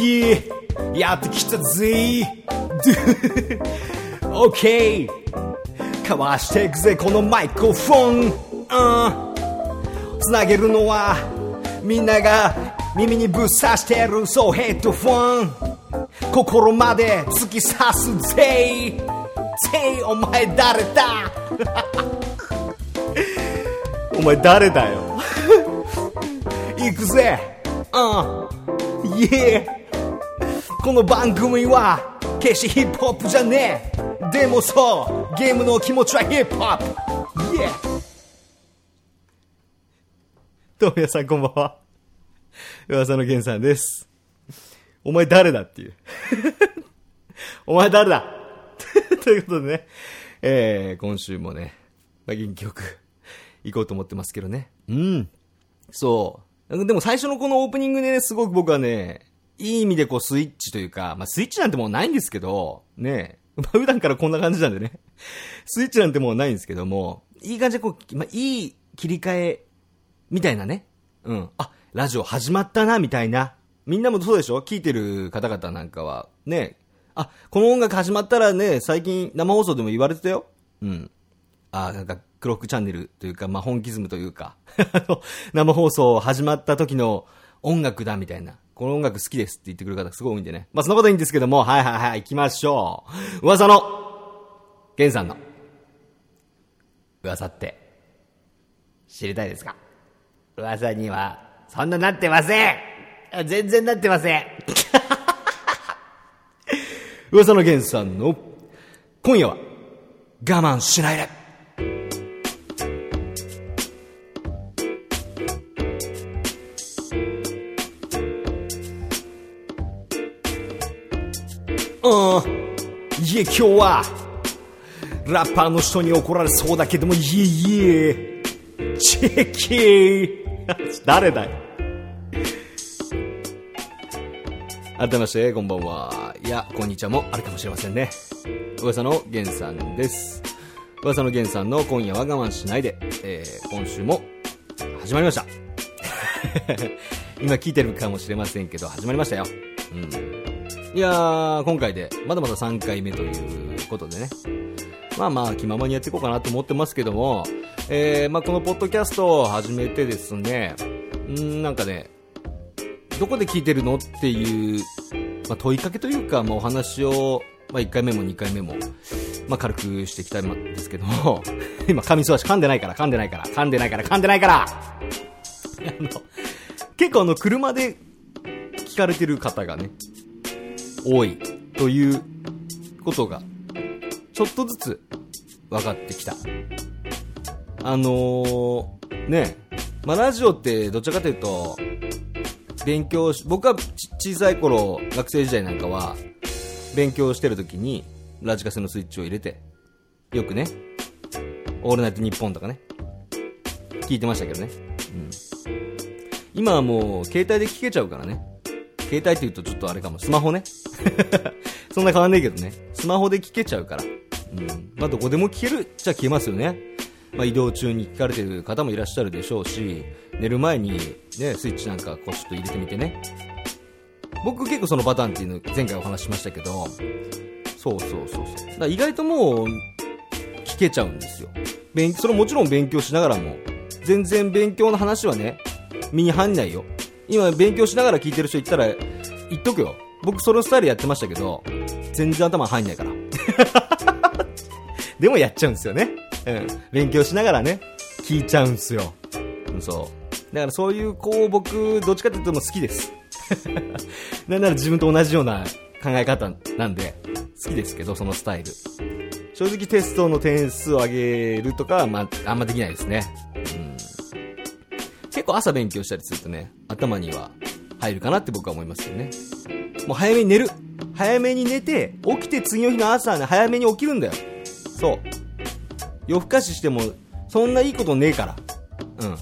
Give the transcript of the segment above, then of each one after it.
イエやってきたぜ。オッケーかわしていくぜこのマイクロフォン。うん。つなげるのはみんなが耳にぶっ刺してるそうヘッドフォン。心まで突き刺すぜ。ぜお前誰だ？お前誰だよ？行くぜ。うん。この番組は決してヒップホップじゃねえ。でもそうゲームの気持ちはヒップホップ。イエー。どうも皆さんこんばんは。噂の源さんです。お前誰だっていう。お前誰だ。ということでね、えー、今週もね、まあ、元気よく行こうと思ってますけどね。うん。そう。でも最初のこのオープニングでね、すごく僕はね、いい意味でこうスイッチというか、まあスイッチなんてもうないんですけど、ね、まあ普段からこんな感じなんでね、スイッチなんてもうないんですけども、いい感じでこう、まあいい切り替え、みたいなね。うん。あ、ラジオ始まったな、みたいな。みんなもそうでしょ？聞いてる方々なんかは、ね、あ、この音楽始まったらね、最近生放送でも言われてたよ。うん。あ、なんか、クロックチャンネルというか、まあ、本気ズムというか、生放送始まった時の音楽だみたいな。この音楽好きですって言ってくる方すごい多いんでね。まあ、そのことはいいんですけども、はいはいはい、行きましょう。噂の、ゲンさんの、噂って、知りたいですか？噂には、そんななってません全然なってません 噂の源さんの今夜は我慢しないでいえ今日はラッパーの人に怒られそうだけどもいえいえチェキー 誰だよ改めまして、こんばんは。いや、こんにちはもあるかもしれませんね。噂のゲンさんです。噂のゲンさんの今夜は我慢しないで、えー、今週も始まりました。今聞いてるかもしれませんけど、始まりましたよ。うん。いやー、今回で、まだまだ3回目ということでね。まあまあ、気ままにやっていこうかなと思ってますけども、えー、まあこのポッドキャストを始めてですね、んなんかね、どこで聞いてるのっていう、まあ、問いかけというか、まあ、お話を、まあ、1回目も2回目も、まあ、軽くしていきたいんですけども、今、噛みそうだし、噛んでないから、噛んでないから、噛んでないから、噛んでないから あの、結構あの、車で聞かれてる方がね、多いということが、ちょっとずつ分かってきた。あのー、ね、まあ、ラジオってどちらかというと、勉強し、僕は小さい頃、学生時代なんかは、勉強してる時に、ラジカセのスイッチを入れて、よくね、オールナイトニッポンとかね、聞いてましたけどね。うん。今はもう、携帯で聞けちゃうからね。携帯って言うとちょっとあれかも、スマホね。そんな変わんないけどね。スマホで聞けちゃうから。うん。まあ、どこでも聞けるっちゃ聞けますよね。まあ、移動中に聞かれてる方もいらっしゃるでしょうし、寝る前に、ね、スイッチなんかこうちょっと入れてみてね。僕結構そのパターンっていうの前回お話しましたけど、そうそうそうそう。だ意外ともう、聞けちゃうんですよ。勉、それもちろん勉強しながらも、全然勉強の話はね、身に入んないよ。今勉強しながら聞いてる人いったら、言っとくよ。僕そのスタイルやってましたけど、全然頭入んないから。でもやっちゃうんですよね。うん。勉強しながらね、聞いちゃうんすよ。そう。だからそういう子を僕、どっちかっていうとも好きです。なんなら自分と同じような考え方なんで、好きですけど、そのスタイル。正直テストの点数を上げるとかは、まあ、あんまできないですね。結構朝勉強したりするとね、頭には入るかなって僕は思いますよね。もう早めに寝る。早めに寝て、起きて次の日の朝はね、早めに起きるんだよ。そう。夜更かししても、そんないいことねえから。うん。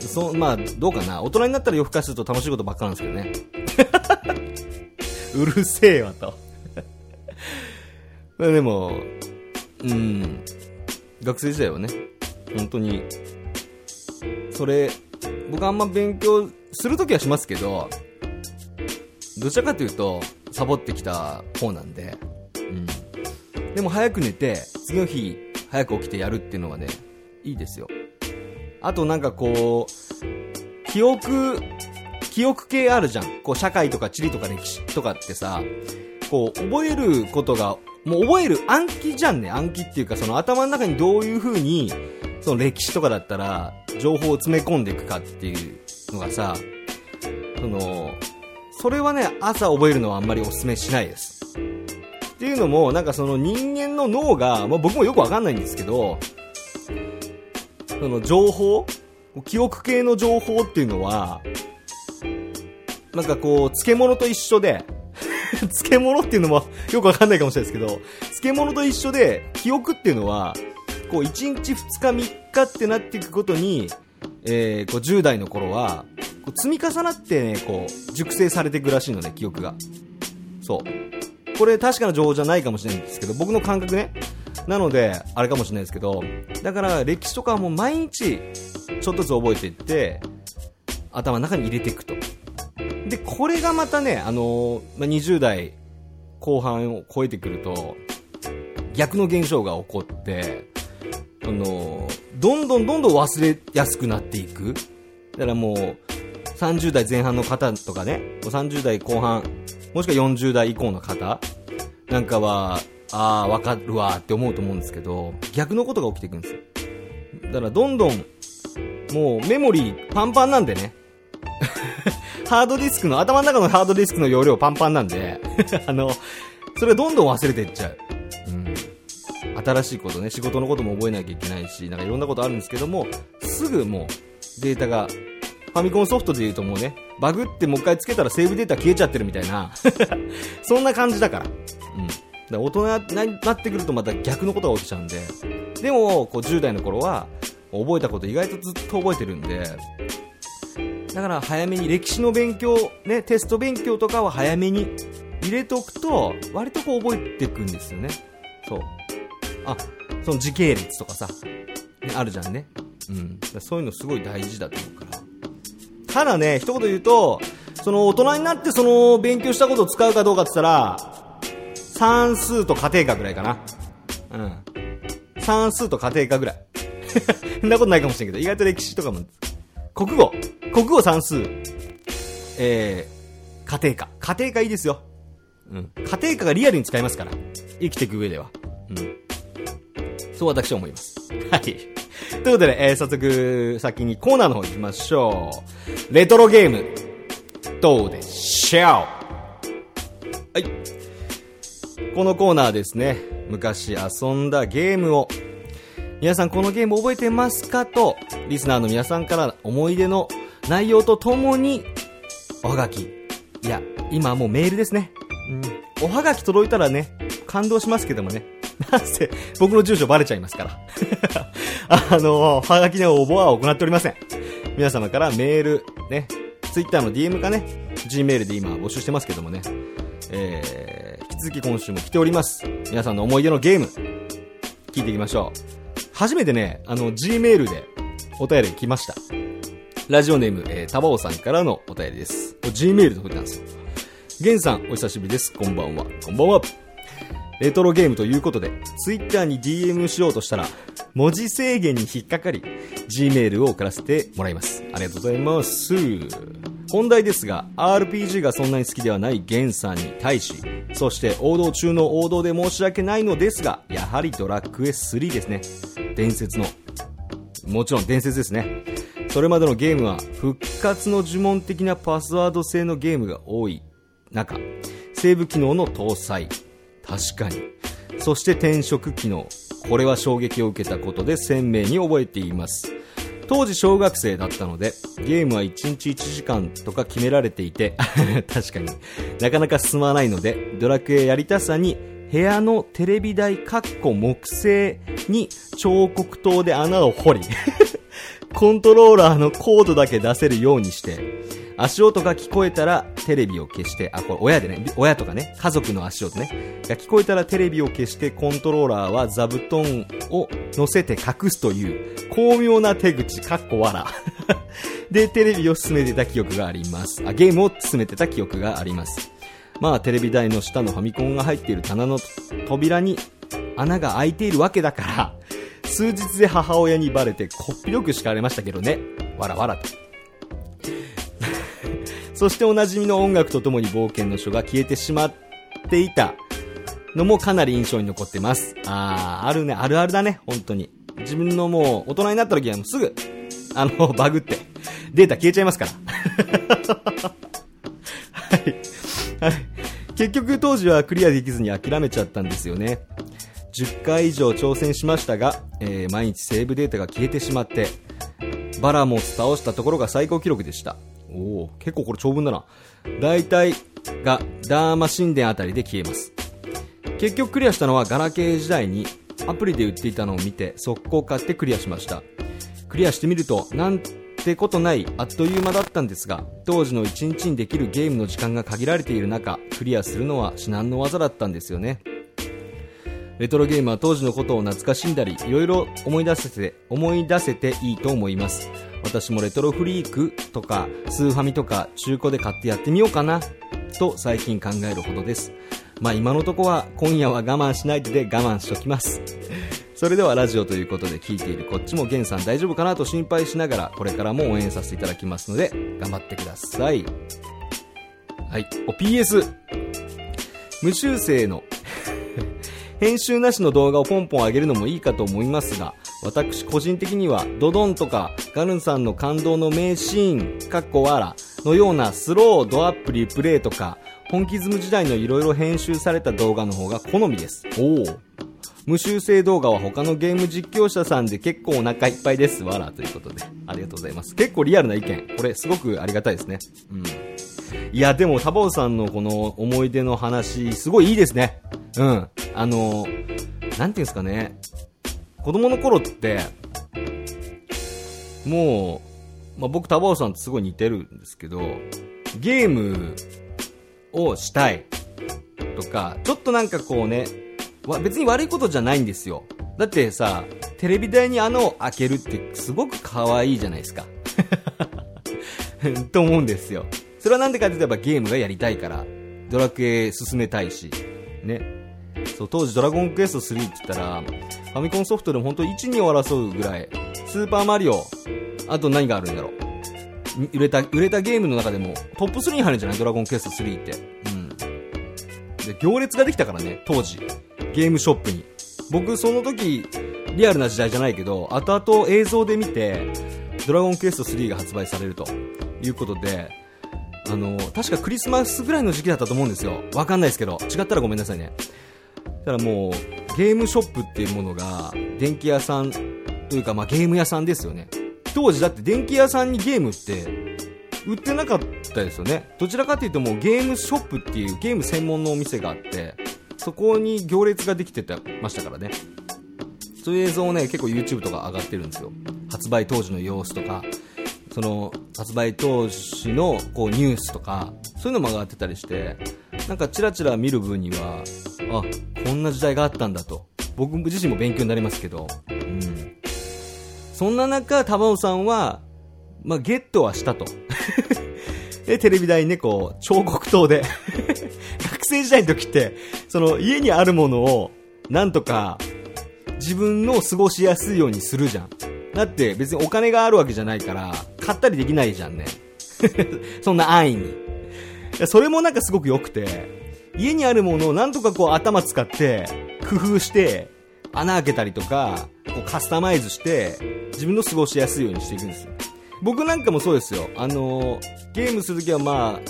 そ、まあ、どうかな。大人になったら夜更かしすると楽しいことばっかなんですけどね。うるせえわと。まあでも、うん。学生時代はね、本当に、それ、僕あんま勉強するときはしますけど、どちらかというと、サボってきた方なんで、うん。でも早く寝て、次の日、早く起きてやるっていうのはね、いいですよ。あとなんかこう、記憶、記憶系あるじゃん。こう、社会とか地理とか歴史とかってさ、こう、覚えることが、もう覚える暗記じゃんね。暗記っていうか、その頭の中にどういう風に、その歴史とかだったら、情報を詰め込んでいくかっていうのがさ、その、それはね、朝覚えるのはあんまりお勧めしないです。っていうのも、なんかその人間の脳が、まあ、僕もよくわかんないんですけど、その情報記憶系の情報っていうのは、なんかこう、漬物と一緒で、漬物っていうのもよくわかんないかもしれないですけど、漬物と一緒で、記憶っていうのは、こう、1日2日3日ってなっていくことに、えー、こう10代の頃は、こう積み重なってね、こう、熟成されていくらしいのね、記憶が。そう。これ確かな情報じゃないかもしれないんですけど、僕の感覚ね。なので、あれかもしれないですけど、だから歴史とかはもう毎日、ちょっとずつ覚えていって、頭の中に入れていくと。これがまたね、あのまあ、20代後半を超えてくると、逆の現象が起こって、あのどんどんどんどん忘れやすくなっていく。だからもう、30代前半の方とかね、30代後半、もしくは40代以降の方なんかは、ああ、わかるわって思うと思うんですけど、逆のことが起きていくんですよ。だからどんどん、もうメモリーパンパンなんでね。ハードディスクの、頭の中のハードディスクの容量パンパンなんで あの、それがどんどん忘れていっちゃう。うん。新しいことね、仕事のことも覚えなきゃいけないし、なんかいろんなことあるんですけども、すぐもう、データが、ファミコンソフトで言うともうね、バグってもう一回つけたらセーブデータ消えちゃってるみたいな そんな感じだから。うん。だ大人になってくるとまた逆のことが起きちゃうんで、でも、こう10代の頃は、覚えたこと意外とずっと覚えてるんで、だから早めに歴史の勉強、ね、テスト勉強とかは早めに入れておくと、割とこう覚えていくんですよね。そう。あ、その時系列とかさ、ね、あるじゃんね。うん。そういうのすごい大事だと思うから。ただね、一言言うと、その大人になってその勉強したことを使うかどうかって言ったら、算数と家庭科ぐらいかな。うん。算数と家庭科ぐらい。そんなことないかもしれんけど、意外と歴史とかも。国語。国語算数。えー、家庭科。家庭科いいですよ。うん。家庭科がリアルに使えますから。生きていく上では。うん。そう私は思います。はい。ということで、えー、早速、先にコーナーの方行きましょう。レトロゲーム、どうでしょう？はい。このコーナーですね、昔遊んだゲームを、皆さんこのゲーム覚えてますか？と、リスナーの皆さんから思い出の内容とともに、おはがき。いや、今もうメールですね。うん。おはがき届いたらね、感動しますけどもね。なんせ、僕の住所バレちゃいますから。あの、おはがきの応募は行っておりません。皆様からメール、ね、ツイッターの DM かね、Gmail で今募集してますけどもね、えー、続き今週も来ております。皆さんの思い出のゲーム、聞いていきましょう。初めてね、あの、Gmail でお便り来ました。ラジオネーム、えー、タバオさんからのお便りです。Gmail で届いたんですよ。ゲンさん、お久しぶりです。こんばんは。こんばんは。レトロゲームということで、Twitter に DM しようとしたら、文字制限に引っかかり、Gmail を送らせてもらいます。ありがとうございます。本題ですが、RPG がそんなに好きではないゲンさんに対し、そして王道中の王道で申し訳ないのですが、やはりドラッグエ3ですね。伝説の。もちろん伝説ですね。それまでのゲームは復活の呪文的なパスワード制のゲームが多い中、セーブ機能の搭載。確かに。そして転職機能。これは衝撃を受けたことで鮮明に覚えています。当時小学生だったので、ゲームは1日1時間とか決められていて、確かになかなか進まないので、ドラクエやりたさに部屋のテレビ台かっこ木製に彫刻刀で穴を掘り コントローラーのコードだけ出せるようにして、足音が聞こえたらテレビを消して、あ、これ親でね、親とかね、家族の足音ね、が聞こえたらテレビを消してコントローラーは座布団を乗せて隠すという巧妙な手口、かっこわら。で、テレビを進めてた記憶があります。あ、ゲームを進めてた記憶があります。まあ、テレビ台の下のファミコンが入っている棚の扉に穴が開いているわけだから、数日で母親にバレてこっぴどく叱られましたけどね。わらわらと。そしておなじみの音楽とともに冒険の書が消えてしまっていたのもかなり印象に残ってます。あー、あるね、あるあるだね、本当に。自分のもう大人になった時はもうすぐ、あの、バグって、データ消えちゃいますから。はい。はい。結局当時はクリアできずに諦めちゃったんですよね。10回以上挑戦しましたが、えー、毎日セーブデータが消えてしまって、バラモス倒したところが最高記録でした。おお結構これ長文だな。大体がダーマ神殿あたりで消えます。結局クリアしたのはガラケー時代にアプリで売っていたのを見て速攻買ってクリアしました。クリアしてみると、なんてことないあっという間だったんですが、当時の1日にできるゲームの時間が限られている中、クリアするのは至難の技だったんですよね。レトロゲームは当時のことを懐かしんだり、いろいろ思い出せて、思い出せていいと思います。私もレトロフリークとか、スーファミとか中古で買ってやってみようかな、と最近考えるほどです。まあ今のとこは今夜は我慢しないでで我慢しときます。それではラジオということで聞いているこっちもゲンさん大丈夫かなと心配しながらこれからも応援させていただきますので頑張ってください。はい。お、PS。無修正の編集なしの動画をポンポン上げるのもいいかと思いますが、私個人的にはドドンとかガルンさんの感動の名シーン、かっこわらのようなスロードアップリプレイとか、本気ズム時代の色々編集された動画の方が好みです。おお。無修正動画は他のゲーム実況者さんで結構お腹いっぱいです。わら。ということで。ありがとうございます。結構リアルな意見。これすごくありがたいですね。うん。いや、でも、タボさんのこの思い出の話、すごいいいですね。うん。あの、なんていうんですかね。子供の頃って、もう、まあ、僕、タバオさんとすごい似てるんですけど、ゲームをしたいとか、ちょっとなんかこうね、別に悪いことじゃないんですよ。だってさ、テレビ台に穴を開けるってすごく可愛いじゃないですか。と思うんですよ。それはなんでかって言えばゲームがやりたいから、ドラクエ進めたいし、ね。そう、当時ドラゴンクエスト3って言ったら、ファミコンソフトでも本当1、2を争うぐらい、スーパーマリオ、あと何があるんだろう。売れた、売れたゲームの中でもトップ3に入るんじゃない？ドラゴンクエスト3って。うん。で、行列ができたからね、当時。ゲームショップに。僕、その時、リアルな時代じゃないけど、後々映像で見て、ドラゴンクエスト3が発売されるということで、あの、確かクリスマスぐらいの時期だったと思うんですよ。わかんないですけど、違ったらごめんなさいね。だからもう、ゲームショップっていうものが、電気屋さんというか、まあゲーム屋さんですよね。当時だって電気屋さんにゲームって売ってなかったですよね。どちらかというともうゲームショップっていうゲーム専門のお店があって、そこに行列ができてましたからね。そういう映像をね、結構 YouTube とか上がってるんですよ。発売当時の様子とか、その発売当時のこうニュースとか、そういうのも上がってたりして、なんかチラチラ見る分には、あ、こんな時代があったんだと。僕自身も勉強になりますけど、うん。そんな中、玉尾さんは、まあ、ゲットはしたと。で、テレビ台にね、こう、彫刻刀で 学生時代の時って、その、家にあるものを、なんとか、自分の過ごしやすいようにするじゃん。だって別にお金があるわけじゃないから、買ったりできないじゃんね。そんな安易に。それもなんかすごく良くて、家にあるものをなんとかこう頭使って工夫して穴開けたりとかこうカスタマイズして自分の過ごしやすいようにしていくんですよ僕なんかもそうですよあのゲームするときはまあ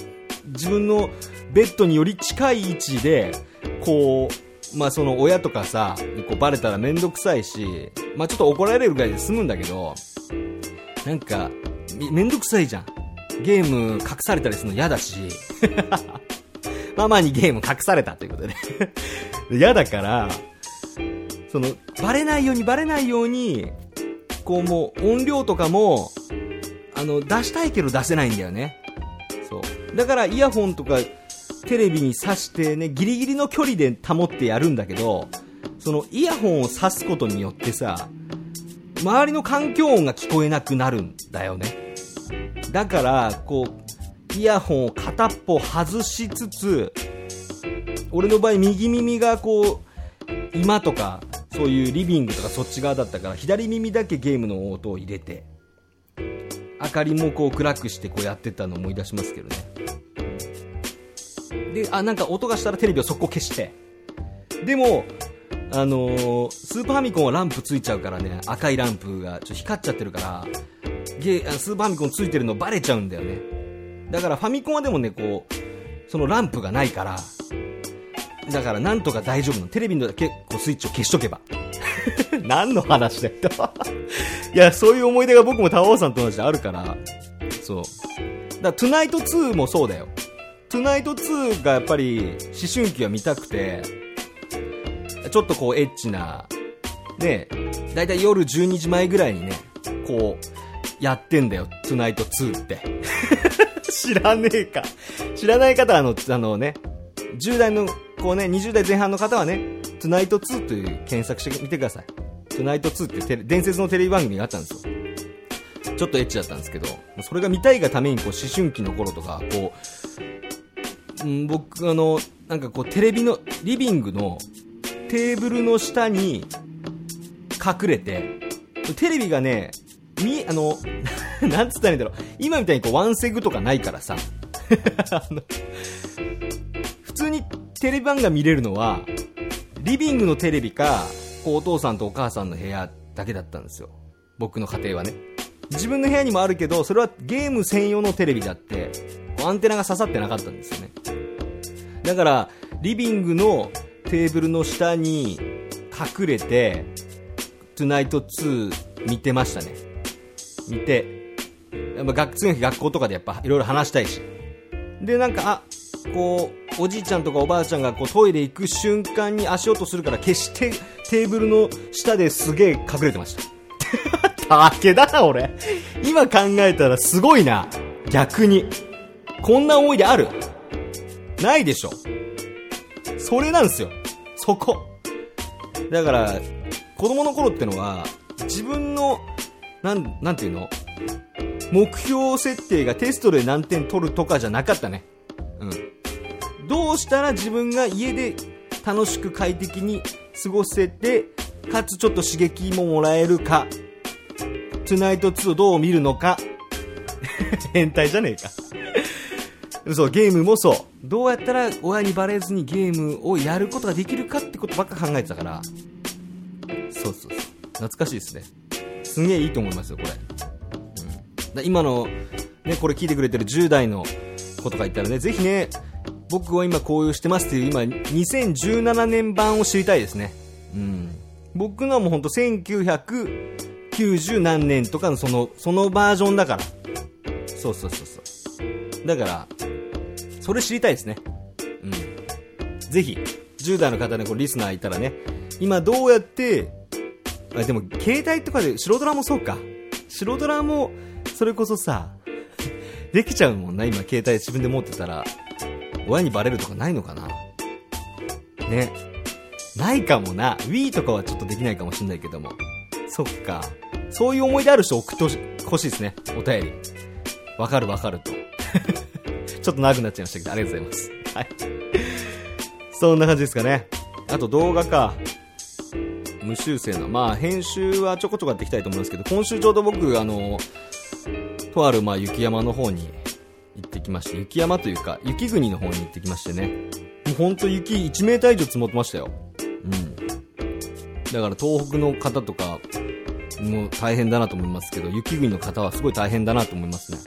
自分のベッドにより近い位置でこうまあその親とかさこうバレたらめんどくさいしまあちょっと怒られるぐらいで済むんだけどなんかめんどくさいじゃんゲーム隠されたりするの嫌だし ママにゲーム隠されたということで 嫌だから、その、バレないようにバレないように、こうもう音量とかも、あの、出したいけど出せないんだよね。そう。だからイヤホンとかテレビに挿してね、ギリギリの距離で保ってやるんだけど、そのイヤホンを挿すことによってさ、周りの環境音が聞こえなくなるんだよね。だからこうイヤホンを片っぽ外しつつ俺の場合右耳がこう今とかそういうリビングとかそっち側だったから左耳だけゲームの音を入れて明かりもこう暗くしてこうやってたのを思い出しますけどね。であなんか音がしたらテレビをそこ消して。でもあのー、スーパーファミコンはランプついちゃうからね赤いランプがちょっと光っちゃってるからゲスーパーファミコンついてるのバレちゃうんだよね。だからファミコンはでもねこうそのランプがないからだからなんとか大丈夫の。テレビの結構スイッチを消しとけば。何の話だよ。いやそういう思い出が僕もタワーさんと同じであるから。そう。だからトゥナイト2もそうだよ。トゥナイト2がやっぱり思春期は見たくてちょっとこうエッチなねだいたい夜12時前ぐらいにねこうやってんだよ、トゥナイト2って。知らねえか。知らない方は、あの、あのね、10代の、こうね、20代前半の方はね、トゥナイト2という検索してみてください。トゥナイト2って伝説のテレビ番組があったんですよ。ちょっとエッチだったんですけど、それが見たいがために、こう、思春期の頃とか、こう、うん、僕、あの、なんかこう、テレビの、リビングのテーブルの下に隠れて、テレビがね、み、あの、なんつったらいいんだろう。今みたいにこうワンセグとかないからさ。普通にテレビ版が見れるのは、リビングのテレビか、こうお父さんとお母さんの部屋だけだったんですよ。僕の家庭はね。自分の部屋にもあるけど、それはゲーム専用のテレビだって、アンテナが刺さってなかったんですよね。だから、リビングのテーブルの下に隠れて、トゥナイト2見てましたね。見て、やっぱ学次の日学校とかでやっぱいろいろ話したいし。で、なんか、あ、こう、おじいちゃんとかおばあちゃんがこうトイレ行く瞬間に足音するから決してテーブルの下ですげえ隠れてました。竹だな、俺。今考えたらすごいな。逆に。こんな思い出ある？ないでしょ。それなんですよ。そこ。だから、子供の頃ってのは、自分のなん、なんていうの？目標設定がテストで何点取るとかじゃなかったね。うん。どうしたら自分が家で楽しく快適に過ごせて、かつちょっと刺激ももらえるか。トゥナイト2をどう見るのか。変態じゃねえかそう、ゲームもそう。どうやったら親にバレずにゲームをやることができるかってことばっか考えてたから。そうそうそう。懐かしいですね。すげえいいと思いますよ、これ。うん、今の、ね、これ聞いてくれてる10代の子とか言ったらね、ぜひね、僕は今こういうしてますっていう、今、2017年版を知りたいですね。うん。僕のはもうほんと1990何年とかのその、そのバージョンだから。そうそうそうそう。だから、それ知りたいですね。うん。ぜひ、10代の方でこうリスナーいたらね、今どうやってあでも、携帯とかで、白ドラもそうか。白ドラも、それこそさ、できちゃうもんな、今、携帯自分で持ってたら。親にバレるとかないのかなね。ないかもな。Wii とかはちょっとできないかもしんないけども。そっか。そういう思い出ある人送ってほしいですね。お便り。わかるわかると。ちょっと長くなっちゃいましたけど、ありがとうございます。はい。そんな感じですかね。あと動画か。無修正な、まあ、編集はちょこちょこやっていきたいと思いますけど、今週ちょうど僕、あの、とある、まあ、雪山の方に行ってきまして、雪山というか、雪国の方に行ってきましてね、もうほんと雪1メーター以上積もってましたよ。うん。だから東北の方とか、もう大変だなと思いますけど、雪国の方はすごい大変だなと思いますね。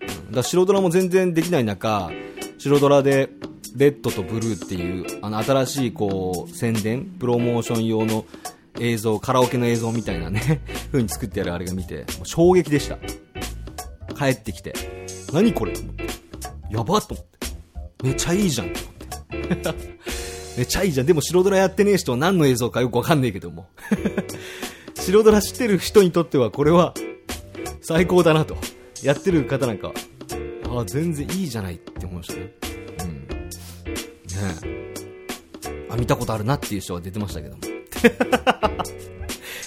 うん、だから白ドラも全然できない中、白ドラで、レッドとブルーっていう、あの、新しいこう、宣伝、プロモーション用の映像、カラオケの映像みたいなね 風に作ってやるあれが見て、もう衝撃でした。帰ってきて、何これと思って。やばと思って。めちゃいいじゃんと思って。めちゃいいじゃん。でも白ドラやってねえ人は何の映像かよくわかんねえけども。白ドラ知ってる人にとってはこれは最高だなと。やってる方なんか、ああ、全然いいじゃないって思いましたね。ねあ、見たことあるなっていう人が出てましたけども。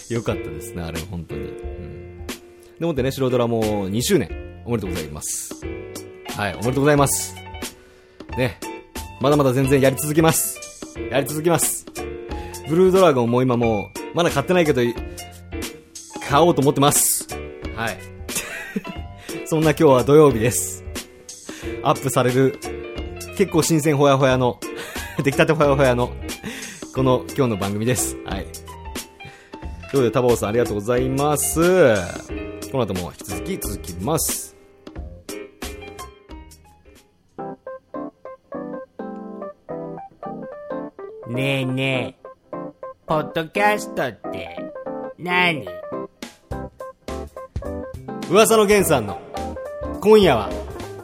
よかったですね、あれ、本当に。うん。でもってね、白ドラも2周年おめでとうございます。はい、おめでとうございます。ね。まだまだ全然やり続けます。やり続けます。ブルードラゴンも今もう、まだ買ってないけど、買おうと思ってます。はい。そんな今日は土曜日です。アップされる、結構新鮮ほやほやの、出来たてほやほやの、この今日の番組です。はい。ということで、タバオさんありがとうございます。この後も引き続き続きます。ねえねえ、ポッドキャストって何？噂の源さんの今夜は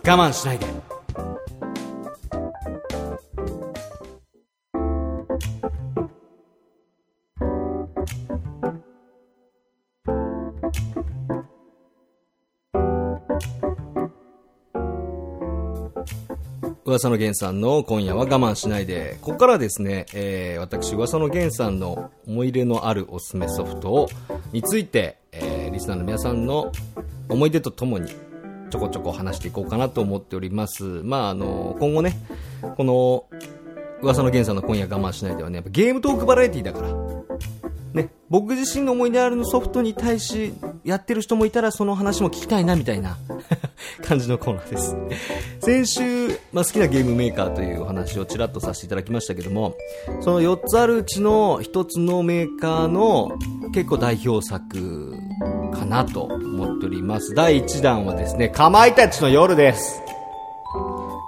我慢しないで。噂の源さんの今夜は我慢しないで、ここからですね、えー、私、噂の源さんの思い入れのあるおすすめソフトを、について、えー、リスナーの皆さんの思い出とともに、ちょこちょこ話していこうかなと思っております。まあ、あの、今後ね、この、噂の源さんの今夜我慢しないではね、やっぱゲームトークバラエティだから、ね、僕自身の思い出あるのソフトに対し、やってる人もいたらその話も聞きたいなみたいな。感じのコーナーです。先週、まあ、好きなゲームメーカーというお話をちらっとさせていただきましたけども、その4つあるうちの1つのメーカーの結構代表作かなと思っております。第1弾はですね、かまいたちの夜です。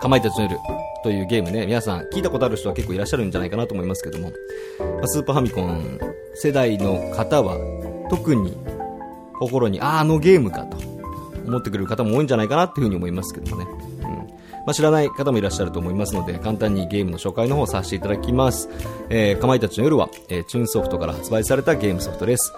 かまいたちの夜。というゲームね、皆さん聞いたことある人は結構いらっしゃるんじゃないかなと思いますけども、スーパーファミコン世代の方は特に心に、ああ、あのゲームかと思ってくれる方も多いんじゃないかなっていうふうに思いますけどもね。うん。まあ、知らない方もいらっしゃると思いますので、簡単にゲームの紹介の方をさせていただきます。えー、かまいたちの夜は、えー、チューンソフトから発売されたゲームソフトです。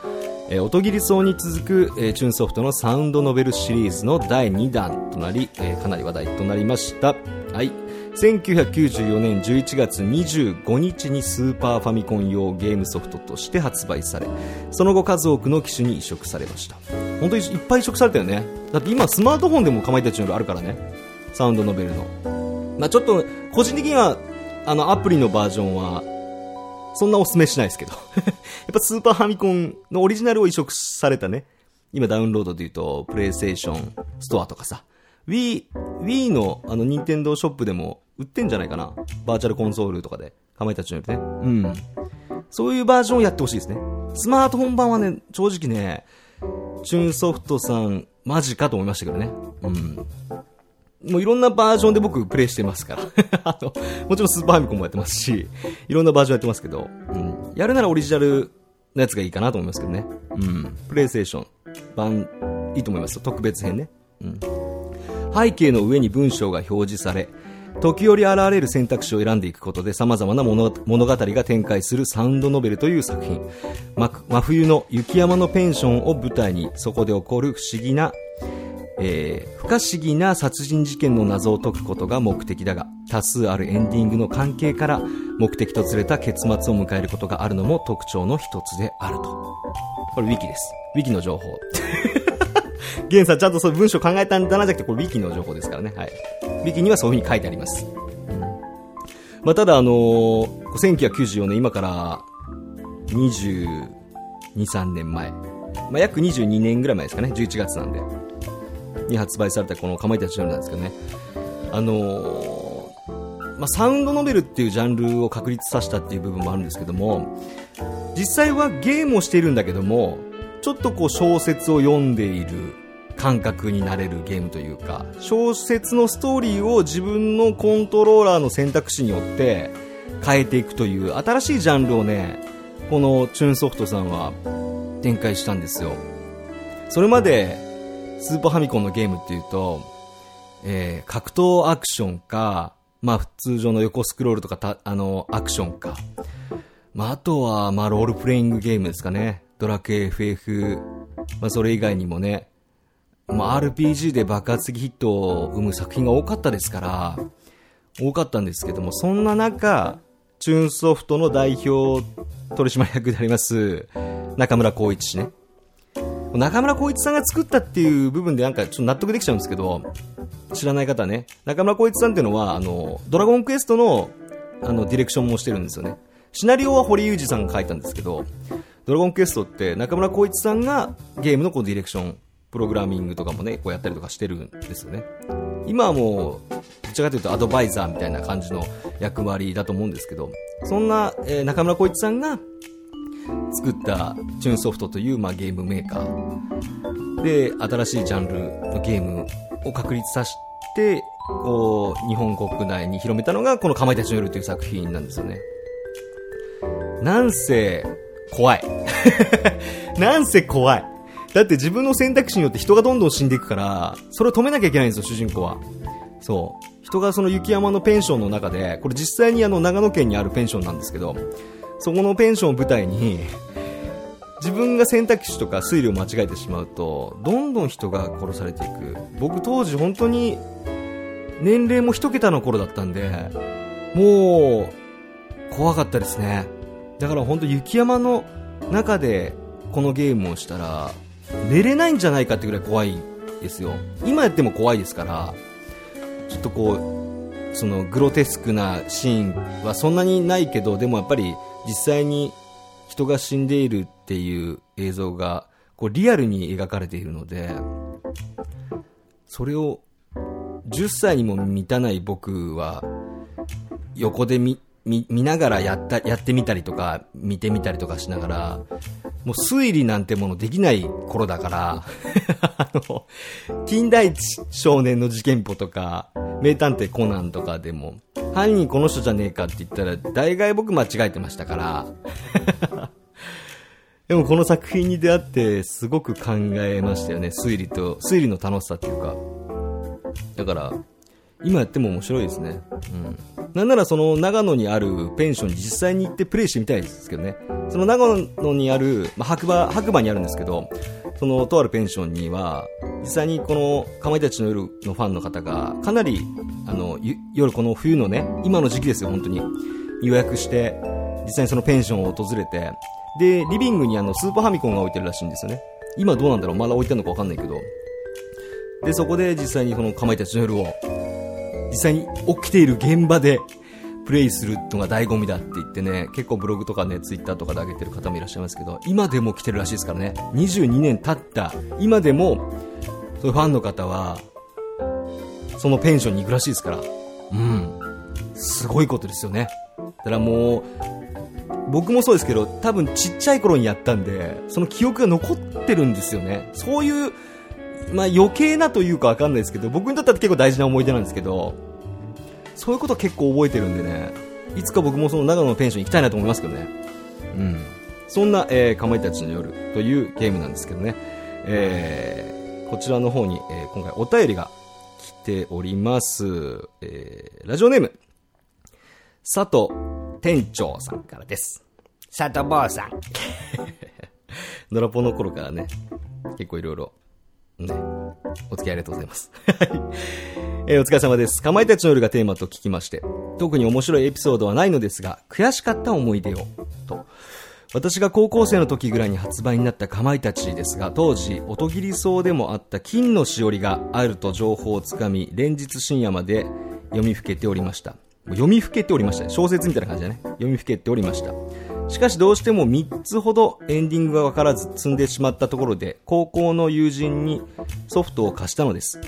えー、音切り層に続く、えー、チューンソフトのサウンドノベルシリーズの第2弾となり、えー、かなり話題となりました。はい。1994年11月25日にスーパーファミコン用ゲームソフトとして発売されその後数多くの機種に移植されました本当にいっぱい移植されたよねだって今スマートフォンでもかまいたちの夜あるからねサウンドノベルのまあちょっと個人的にはあのアプリのバージョンはそんなおすすめしないですけど やっぱスーパーファミコンのオリジナルを移植されたね今ダウンロードで言うとプレイステーションストアとかさ Wii, Wii のあの、任天堂ショップでも売ってんじゃないかなバーチャルコンソールとかで。かまいたちのよりね。うん。そういうバージョンをやってほしいですね。スマートフォン版はね、正直ね、チューンソフトさん、マジかと思いましたけどね。うん。もういろんなバージョンで僕プレイしてますから。あの、もちろんスーパーミコンもやってますし、いろんなバージョンやってますけど、うん。やるならオリジナルのやつがいいかなと思いますけどね。うん。プレイステーション版、いいと思います。特別編ね。うん。背景の上に文章が表示され、時折現れる選択肢を選んでいくことで様々な物語が展開するサウンドノベルという作品。真冬の雪山のペンションを舞台にそこで起こる不思議な、えー、不可思議な殺人事件の謎を解くことが目的だが、多数あるエンディングの関係から目的とずれた結末を迎えることがあるのも特徴の一つであると。これウィキです。ウィキの情報。ゲンさんちゃんとそういう文章考えたんだなじゃなくて、これウィキの情報ですからね。はい。ウィキにはそういう風に書いてあります。まあ、ただあのー、1994年、今から22、3年前。まあ、約22年ぐらい前ですかね。11月なんで。に発売されたこのかまいたちのなんですけどね。あのー、まあ、サウンドノベルっていうジャンルを確立させたっていう部分もあるんですけども、実際はゲームをしているんだけども、ちょっとこう小説を読んでいる感覚になれるゲームというか、小説のストーリーを自分のコントローラーの選択肢によって変えていくという新しいジャンルをね、このチューンソフトさんは展開したんですよ。それまでスーパーファミコンのゲームっていうと、えー、格闘アクションか、まあ通常の横スクロールとかた、あの、アクションか。まああとは、まあロールプレイングゲームですかね。ドラクエ FF、まあ、それ以外にもね、まあ、RPG で爆発的ヒットを生む作品が多かったですから、多かったんですけども、そんな中、チューンソフトの代表取締役であります、中村光一氏ね。中村光一さんが作ったっていう部分でなんかちょっと納得できちゃうんですけど、知らない方ね、中村光一さんっていうのは、あの、ドラゴンクエストの、あの、ディレクションもしてるんですよね。シナリオは堀裕二さんが書いたんですけど、ドラゴンクエストって中村光一さんがゲームのこうディレクション、プログラミングとかもね、こうやったりとかしてるんですよね。今はもう、どちらかというとアドバイザーみたいな感じの役割だと思うんですけど、そんな、えー、中村光一さんが作ったチューンソフトという、まあ、ゲームメーカーで、新しいジャンルのゲームを確立させて、こう、日本国内に広めたのが、このかまいたちの夜という作品なんですよね。なんせ、怖い。なんせ怖い。だって自分の選択肢によって人がどんどん死んでいくから、それを止めなきゃいけないんですよ、主人公は。そう。人がその雪山のペンションの中で、これ実際にあの長野県にあるペンションなんですけど、そこのペンションを舞台に、自分が選択肢とか推理を間違えてしまうと、どんどん人が殺されていく。僕当時本当に、年齢も一桁の頃だったんで、もう、怖かったですね。だから本当雪山の中でこのゲームをしたら、寝れないんじゃないかってぐらい怖いですよ。今やっても怖いですから、ちょっとこう、そのグロテスクなシーンはそんなにないけど、でもやっぱり実際に人が死んでいるっていう映像がこうリアルに描かれているのでそれを10歳にも満たない僕は横で見見ながらやったやってみたりとか見てみたりとかしながらもう推理なんてものできない頃だから あの近代少年の事件簿とか名探偵コナンとかでも犯人この人じゃねえかって言ったら、大概僕間違えてましたから。でもこの作品に出会ってすごく考えましたよね。推理と、推理の楽しさっていうか。だから、今やっても面白いですね。うん。なんならその長野にあるペンションに実際に行ってプレイしてみたいですけどね。その長野にある、まあ、白馬、白馬にあるんですけど、そのとあるペンションには、実際にこのかまいたちの夜のファンの方が、かなり、あの、夜この冬のね、今の時期ですよ、本当に。予約して、実際にそのペンションを訪れて、で、リビングにあの、スーパーファミコンが置いてるらしいんですよね。今どうなんだろう？まだ置いてるのかわかんないけど。で、そこで実際にこのかまいたちの夜を、実際に起きている現場で、プレイするのが醍醐味だって言ってね、結構ブログとかね、ツイッターとかで上げてる方もいらっしゃいますけど、今でも来てるらしいですからね。22年経った、今でも、そういうファンの方は、そのペンションに行くらしいですから。うん。すごいことですよね。だからもう、僕もそうですけど、多分ちっちゃい頃にやったんで、その記憶が残ってるんですよね。そういう、まあ余計なというかわかんないですけど、僕にとっては結構大事な思い出なんですけど、そういうこと結構覚えてるんでね、いつか僕もその長野のペンション行きたいなと思いますけどね。うん。そんな、えー、かまいたちの夜というゲームなんですけどね。えー、こちらの方に、えー、今回お便りが来ております。えー、ラジオネーム、佐藤店長さんからです。佐藤坊さん。ドラポの頃からね、結構いろいろね。お付き合いありがとうございます。えー、お疲れ様です。かまいたちの夜がテーマと聞きまして、特に面白いエピソードはないのですが、悔しかった思い出を、と。私が高校生の時ぐらいに発売になったかまいたちですが、当時、音切り草でもあった金のしおりがあると情報をつかみ、連日深夜まで読みふけておりました。読みふけておりました。小説みたいな感じだね。読みふけておりました。しかしどうしても3つほどエンディングがわからず積んでしまったところで、高校の友人にソフトを貸したのです。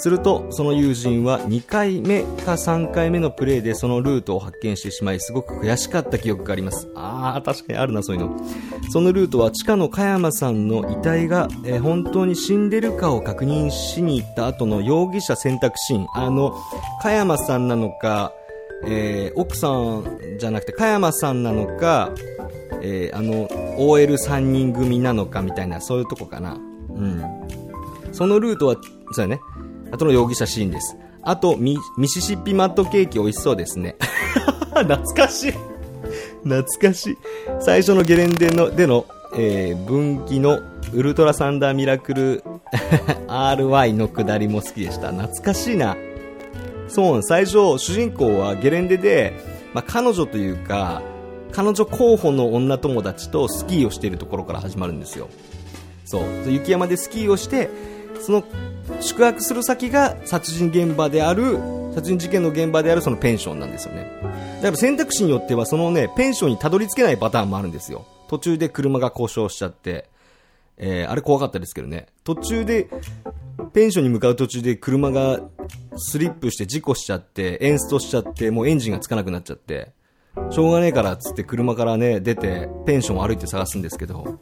すると、その友人は2回目か3回目のプレイでそのルートを発見してしまい、すごく悔しかった記憶があります。あー、確かにあるな、そういうの。そのルートは地下の加山さんの遺体が、えー、本当に死んでるかを確認しに行った後の容疑者選択シーン。あの、加山さんなのか、えー、奥さんじゃなくて、加山さんなのか、えー、あの、OL3 人組なのかみたいな、そういうとこかな。うん。そのルートは、そうだね。あとの容疑者シーンです。あと、ミ、シシッピマットケーキ美味しそうですね。懐かしい。懐かしい。最初のゲレンデの、での、えー、分岐のウルトラサンダーミラクル RY の下りも好きでした。懐かしいな。そう、最初、主人公はゲレンデで、まあ、彼女というか、彼女候補の女友達とスキーをしているところから始まるんですよ。そう。雪山でスキーをして、その宿泊する先が殺人現場である、殺人事件の現場であるそのペンションなんですよね。だから選択肢によってはそのね、ペンションにたどり着けないパターンもあるんですよ。途中で車が故障しちゃって、えー、あれ怖かったですけどね。途中で、ペンションに向かう途中で車がスリップして事故しちゃって、エンストしちゃって、もうエンジンがつかなくなっちゃって、しょうがねえからっつって車からね、出て、ペンションを歩いて探すんですけど、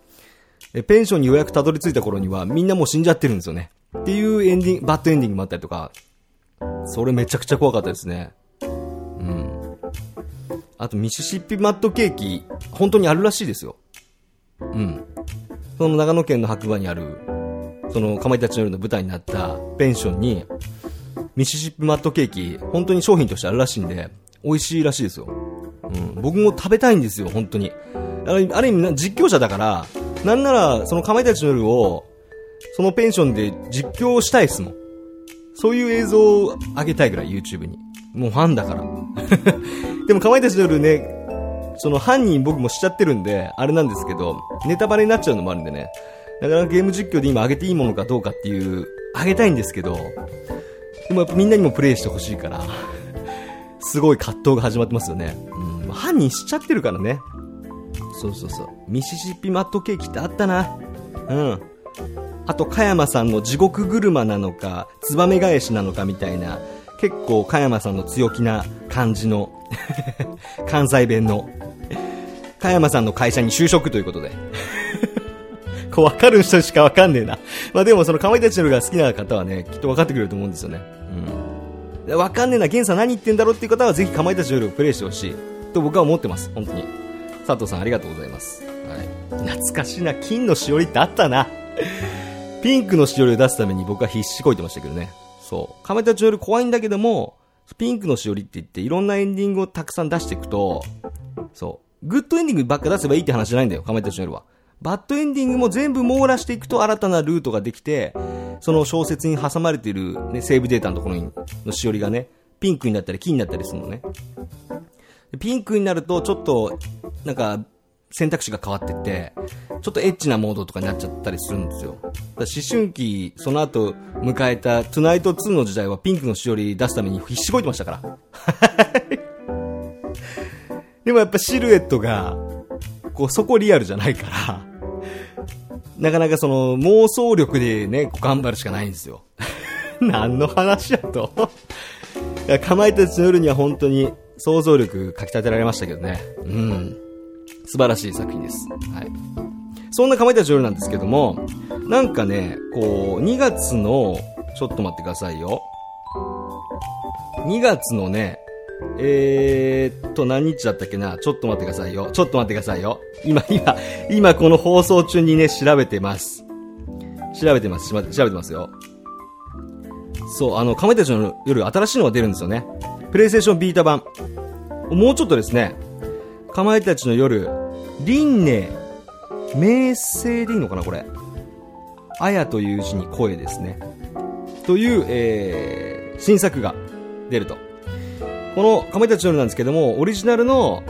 えペンションにようやくたどり着いた頃にはみんなもう死んじゃってるんですよね。っていうエンディング、バッドエンディングもあったりとか、それめちゃくちゃ怖かったですね。うん。あと、ミシシッピマットケーキ、本当にあるらしいですよ。うん。その長野県の白馬にある、その、かまいたちの夜の舞台になったペンションに、ミシシッピマットケーキ、本当に商品としてあるらしいんで、美味しいらしいですよ。うん。僕も食べたいんですよ、本当に。ある意味、実況者だから、なんなら、そのかまいたちの夜を、そのペンションで実況したいですもん。そういう映像を上げたいぐらい、YouTube に。もうファンだから。でも、かまいたちの夜ね、その犯人僕もしちゃってるんで、あれなんですけど、ネタバレになっちゃうのもあるんでね。だからゲーム実況で今上げていいものかどうかっていう、上げたいんですけど、でもやっぱみんなにもプレイしてほしいから、すごい葛藤が始まってますよね。うん、犯人しちゃってるからね。そうそうそう。ミシシッピマットケーキってあったな。うん。あと、加山さんの地獄車なのか、ツバメ返しなのかみたいな、結構加山さんの強気な感じの、関西弁の、加山さんの会社に就職ということで。こう分かる人しか分かんねえな。まあでもそのかまいたちの夜が好きな方はね、きっと分かってくれると思うんですよね。うん。分かんねえな、ゲンさん何言ってんだろうっていう方はぜひかまいたちの夜をプレイしてほしい。と僕は思ってます。本当に。佐藤さんありがとうございます。はい。懐かしいな、金のしおりってあったな。ピンクのしおりを出すために僕は必死こいてましたけどね。そう。かまいたちの夜怖いんだけども、ピンクのしおりって言っていろんなエンディングをたくさん出していくと、そう。グッドエンディングばっか出せばいいって話じゃないんだよ、かまいたちの夜は。バッドエンディングも全部網羅していくと新たなルートができて、その小説に挟まれている、ね、セーブデータのところにのしおりがね、ピンクになったり金になったりするのね。ピンクになるとちょっと、なんか、選択肢が変わってって、ちょっとエッチなモードとかになっちゃったりするんですよ。だ思春期、その後迎えたトゥナイト2の時代はピンクのしおり出すために必死こいてましたから。でもやっぱシルエットが、こう、そこリアルじゃないから、なかなかその妄想力でね、頑張るしかないんですよ。何の話やと。かまいたちの夜には本当に想像力かき立てられましたけどね。うん。素晴らしい作品です。はい。そんなかまいたちの夜なんですけども、なんかね、こう、2月の、ちょっと待ってくださいよ。2月のね、えーっと、何日だったっけな？ちょっと待ってくださいよ。ちょっと待ってくださいよ。今、今、今この放送中にね、調べてます。調べてます。調べてますよ。そう、あの、かまいたちの夜、新しいのが出るんですよね。プレイステーションビータ版。もうちょっとですね、かまいたちの夜、輪廻、名声でいいのかな、これ。あやという字に声ですね。という、えー、新作が出ると。このかまいたちの夜なんですけども、オリジナルの、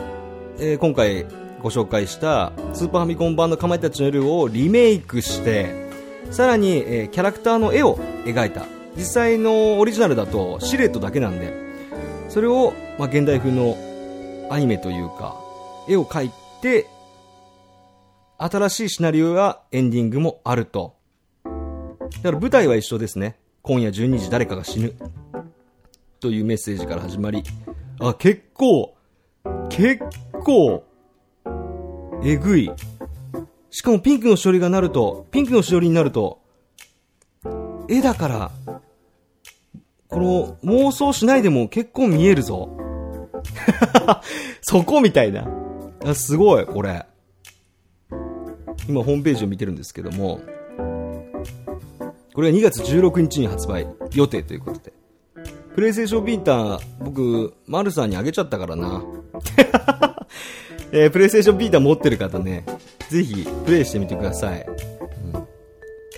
えー今回ご紹介したスーパーファミコン版のかまいたちの夜をリメイクして、さらに、えーキャラクターの絵を描いた。実際のオリジナルだとシルエットだけなんで、それを、まあ、現代風のアニメというか、絵を描いて、新しいシナリオやエンディングもあると。だから舞台は一緒ですね。今夜12時誰かが死ぬ。というメッセージから始まり、あ、結構、結構、えぐい。しかもピンクのしおりがなると、ピンクのしおりになると、絵だから、この妄想しないでも結構見えるぞ。そこみたいな。あすごい、これ。今ホームページを見てるんですけども、これが2月16日に発売予定ということで。プレイステーションビーター、僕、マルさんにあげちゃったからな。えープレイステーションビーター持ってる方ね、ぜひプレイしてみてください。うん、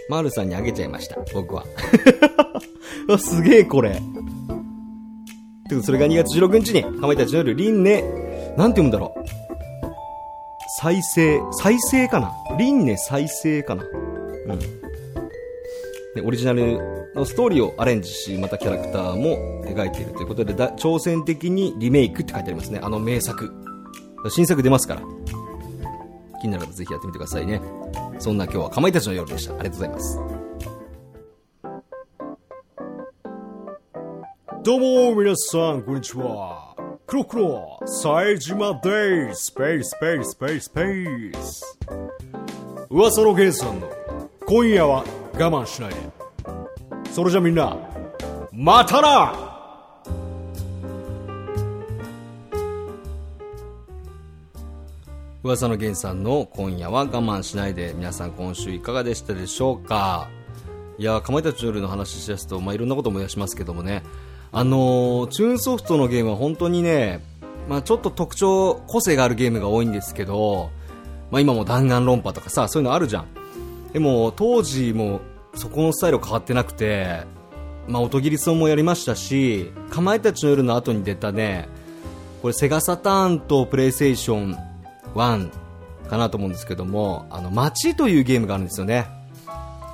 マルさんにあげちゃいました、僕は。すげえこれ。てか、それが2月16日に、かまいたちの夜、輪廻、なんて読むんだろう。再生、再生かな？輪廻再生かな？うん。で、オリジナルのストーリーをアレンジし、またキャラクターも描いているということで、挑戦的にリメイクって書いてありますね。あの名作。新作出ますから。気になる方ぜひやってみてくださいね。そんな今日はかまいたちの夜でした。ありがとうございます。どうも皆さんこんにちはクロクロ冴島ですスペースペースペースペース噂のゲンさんの今夜は我慢しないでそれじゃみんなまたな！噂の源さんの今夜は我慢しないで皆さん今週いかがでしたでしょうか？いやかまいたちの夜の話しだすと、まあ、いろんなこと思い出しますけどもね。あのーチューンソフトのゲームは本当にね、まあ、ちょっと特徴個性があるゲームが多いんですけど、まあ、今も弾丸論破とかさそういうのあるじゃん。でも当時もそこのスタイル変わってなくてまあ音切りソンもやりましたしかまいたちの夜の後に出たねこれセガサターンとプレイステーション1かなと思うんですけども、あの、街というゲームがあるんですよね。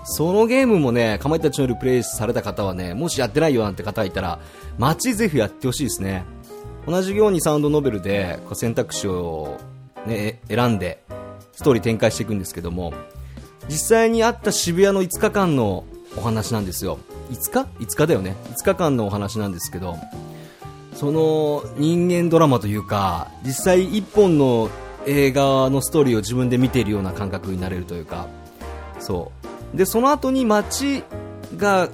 そのゲームもね、かまいたちの夜プレイされた方はね、もしやってないよなんて方がいたら、街ぜひやってほしいですね。同じようにサウンドノベルでこう選択肢を、ね、選んで、ストーリー展開していくんですけども、実際にあった渋谷の5日間のお話なんですよ。5日 ?5 日だよね。5日間のお話なんですけど、その人間ドラマというか、実際一本の映画のストーリーを自分で見ているような感覚になれるというか、そう。で、その後に街が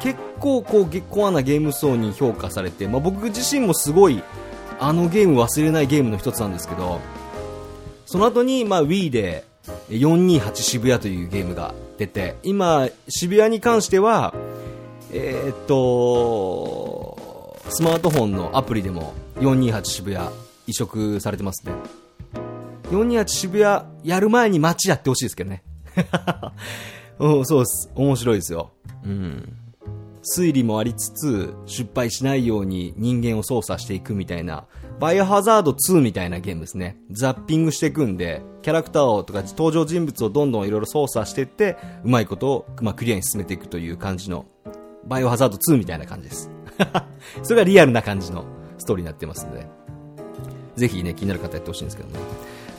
結構こうコアなゲーム層に評価されて、まあ、僕自身もすごいあのゲーム忘れないゲームの一つなんですけど、その後にまあ Wii で428渋谷というゲームが出て、今渋谷に関しては、えーっと、スマートフォンのアプリでも428渋谷移植されてますね。428渋谷やる前に街やってほしいですけどね。うん、そうです。面白いですよ。うん。推理もありつつ、失敗しないように人間を操作していくみたいな、バイオハザード2みたいなゲームですね。ザッピングしていくんで、キャラクターをとか登場人物をどんどんいろいろ操作していって、うまいことを、まあ、クリアに進めていくという感じの、バイオハザード2みたいな感じです。それがリアルな感じのストーリーになってますので、ぜひね、気になる方やってほしいんですけどね。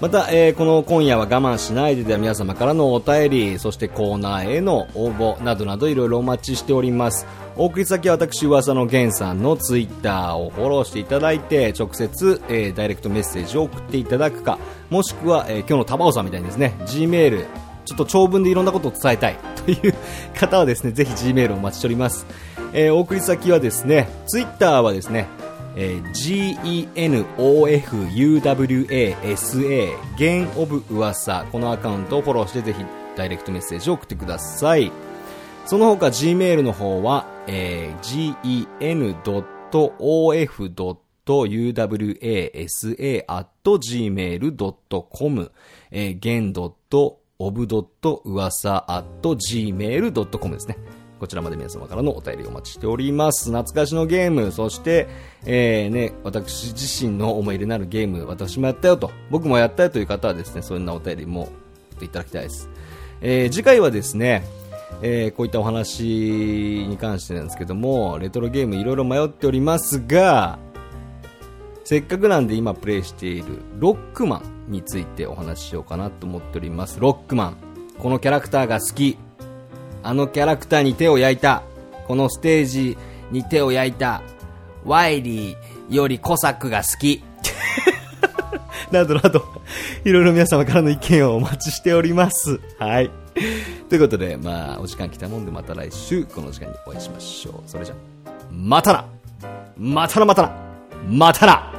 また、えーこの今夜は我慢しないででは皆様からのお便り、そしてコーナーへの応募などなどいろいろお待ちしております。お送り先は私、噂の源さんのツイッターをフォローしていただいて、直接、えーダイレクトメッセージを送っていただくか、もしくは、えー今日のタバオさんみたいにですね、Gmail、ちょっと長文でいろんなことを伝えたいという方はですね、ぜひ Gmail をお待ちしております。えーお送り先はですね、ツイッターはですね、えー genofuwasa ゲンオブ噂このアカウントをフォローしてぜひダイレクトメッセージを送ってくださいその他 Gmail の方は、えー gen.of.uwasa.gmail.com えー、gen.of.uwasa.gmail.com ですね。こちらまで皆様からのお便りお待ちしております。懐かしのゲーム、そして、えーね、私自身の思い入れのあるゲーム、私もやったよと、僕もやったよという方はですね、そんなお便りも送っていただきたいです。えー次回はですね、えーこういったお話に関してなんですけども、レトロゲームいろいろ迷っておりますが、せっかくなんで今プレイしているロックマンについてお話ししようかなと思っております。ロックマン。このキャラクターが好き。あのキャラクターに手を焼いた。このステージに手を焼いた。ワイリーよりコサックが好き。などなど、いろいろ皆様からの意見をお待ちしております。はい。ということで、まあ、お時間来たもんでまた来週この時間にお会いしましょう。それじゃ、またなまたなまたなまたな